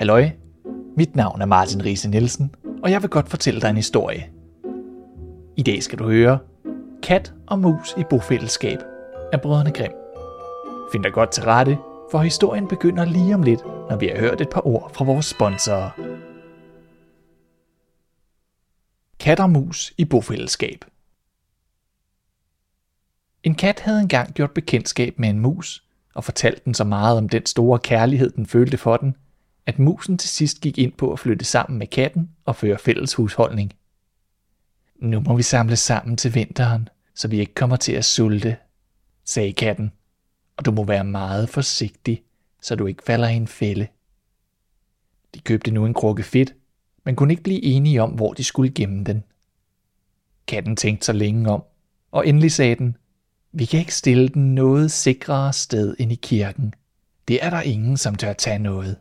Halløj, mit navn er Martin Riese Nielsen, og jeg vil godt fortælle dig en historie. I dag skal du høre Kat og mus i bofællesskab af Brødrene Grimm. Find dig godt til rette, for historien begynder lige om lidt, når vi har hørt et par ord fra vores sponsorer. Kat og mus i bofællesskab En kat havde engang gjort bekendtskab med en mus, og fortalte den så meget om den store kærlighed, den følte for den, at musen til sidst gik ind på at flytte sammen med katten og føre fælles husholdning. Nu må vi samle sammen til vinteren, så vi ikke kommer til at sulte, sagde katten, og du må være meget forsigtig, så du ikke falder i en fælde. De købte nu en krukke fedt, men kunne ikke blive enige om, hvor de skulle gemme den. Katten tænkte sig længe om, og endelig sagde den, vi kan ikke stille den noget sikrere sted end i kirken. Det er der ingen, som tør tage noget.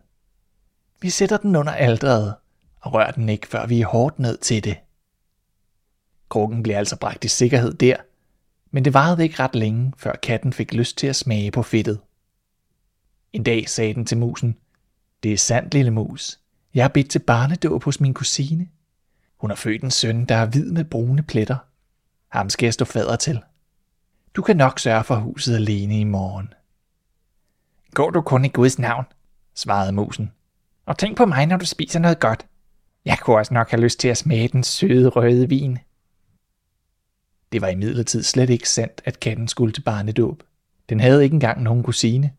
Vi sætter den under alderet, og rører den ikke, før vi er hårdt ned til det. Krukken blev altså bragt i sikkerhed der, men det varede ikke ret længe, før katten fik lyst til at smage på fedtet. En dag sagde den til musen, Det er sandt, lille mus. Jeg har bedt til barnedåb hos min kusine. Hun har født en søn, der er hvid med brune pletter. Ham skal jeg stå fader til. Du kan nok sørge for huset alene i morgen. Går du kun i Guds navn, svarede musen. Og tænk på mig, når du spiser noget godt. Jeg kunne også nok have lyst til at smage den søde røde vin. Det var imidlertid slet ikke sandt, at katten skulle til barnedåb. Den havde ikke engang nogen kusine.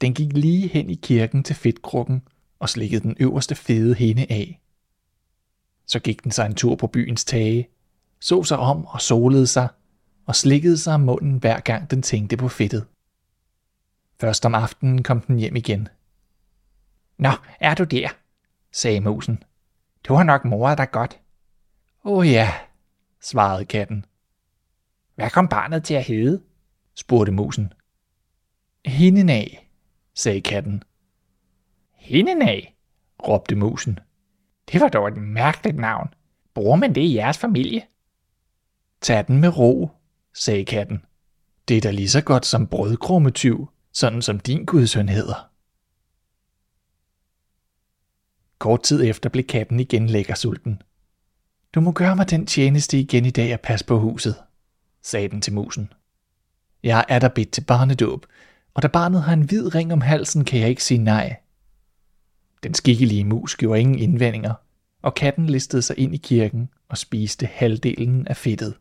Den gik lige hen i kirken til fedtkrukken og slikkede den øverste fede hende af. Så gik den sig en tur på byens tage, så sig om og solede sig, og slikkede sig om munden hver gang den tænkte på fedtet. Først om aftenen kom den hjem igen. Nå, er du der? sagde musen. Du har nok moret dig godt. Åh oh ja, svarede katten. Hvad kom barnet til at hedde? spurgte musen. af, sagde katten. af, råbte musen. Det var dog et mærkeligt navn. Bruger man det i jeres familie? Tag den med ro, sagde katten. Det er da lige så godt som brødkrummetyv, sådan som din gudsøn hedder. Kort tid efter blev katten igen lækker sulten. Du må gøre mig den tjeneste igen i dag at passe på huset, sagde den til musen. Jeg er der bedt til barnedåb, og da barnet har en hvid ring om halsen, kan jeg ikke sige nej. Den skikkelige mus gjorde ingen indvendinger, og katten listede sig ind i kirken og spiste halvdelen af fedtet.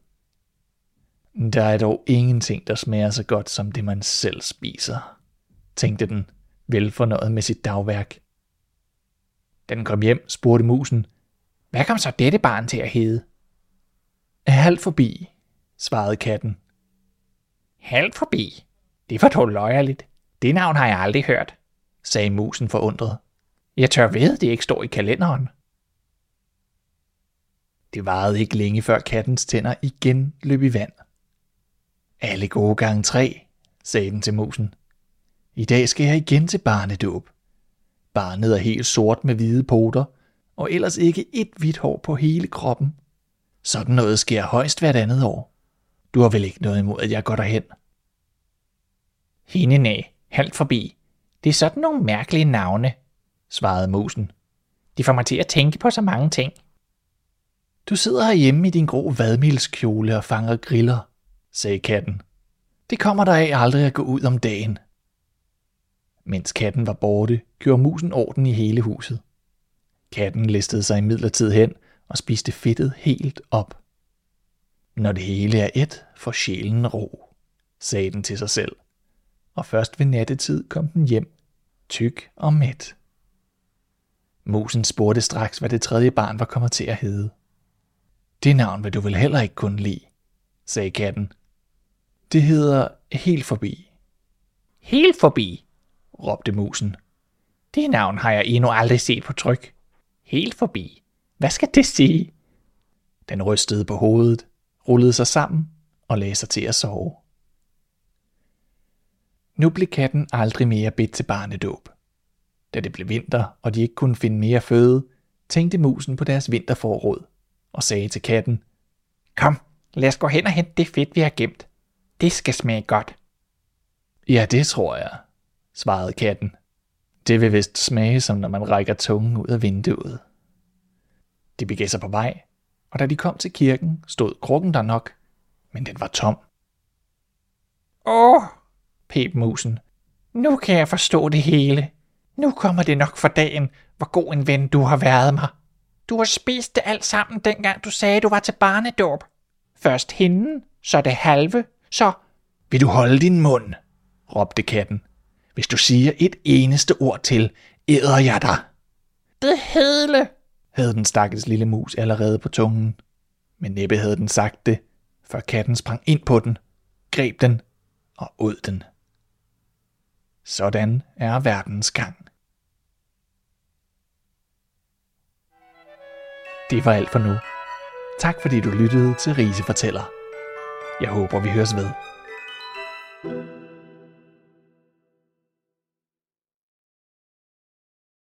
Der er dog ingenting, der smager så godt som det, man selv spiser, tænkte den, velfornøjet med sit dagværk. Da den kom hjem, spurgte musen, hvad kom så dette barn til at hedde? Halvt forbi, svarede katten. Halvt forbi? Det var dog løjerligt. Det navn har jeg aldrig hørt, sagde musen forundret. Jeg tør ved, det ikke står i kalenderen. Det varede ikke længe, før kattens tænder igen løb i vand. Alle gode gange tre, sagde den til musen. I dag skal jeg igen til barnedåb. Barnet er helt sort med hvide poter, og ellers ikke et hvidt hår på hele kroppen. Sådan noget sker højst hvert andet år. Du har vel ikke noget imod, at jeg går derhen? Hende næ, halvt forbi. Det er sådan nogle mærkelige navne, svarede musen. De får mig til at tænke på så mange ting. Du sidder herhjemme i din grå vadmilskjole og fanger griller, sagde katten. Det kommer der af aldrig at gå ud om dagen. Mens katten var borte, gjorde musen orden i hele huset. Katten listede sig imidlertid hen og spiste fedtet helt op. Når det hele er et, får sjælen ro, sagde den til sig selv. Og først ved nattetid kom den hjem, tyk og mæt. Musen spurgte straks, hvad det tredje barn var kommet til at hedde. Det navn vil du vel heller ikke kunne lide, sagde katten. Det hedder Helt Forbi. Helt Forbi, råbte musen. Det navn har jeg endnu aldrig set på tryk. Helt forbi. Hvad skal det sige? Den rystede på hovedet, rullede sig sammen og lagde sig til at sove. Nu blev katten aldrig mere bedt til barnedåb. Da det blev vinter, og de ikke kunne finde mere føde, tænkte musen på deres vinterforråd og sagde til katten, Kom, lad os gå hen og hente det fedt, vi har gemt. Det skal smage godt. Ja, det tror jeg, svarede katten. Det vil vist smage, som når man rækker tungen ud af vinduet. De begav sig på vej, og da de kom til kirken, stod krukken der nok, men den var tom. Åh, pep musen. Nu kan jeg forstå det hele. Nu kommer det nok for dagen, hvor god en ven du har været mig. Du har spist det alt sammen, dengang du sagde, du var til barnedåb. Først hende, så det halve, så... Vil du holde din mund? råbte katten. Hvis du siger et eneste ord til, æder jeg dig. Det hele, havde den stakkels lille mus allerede på tungen. Men næppe havde den sagt det, før katten sprang ind på den, greb den og ud den. Sådan er verdens gang. Det var alt for nu. Tak fordi du lyttede til Rise Fortæller. Jeg håber, vi høres ved.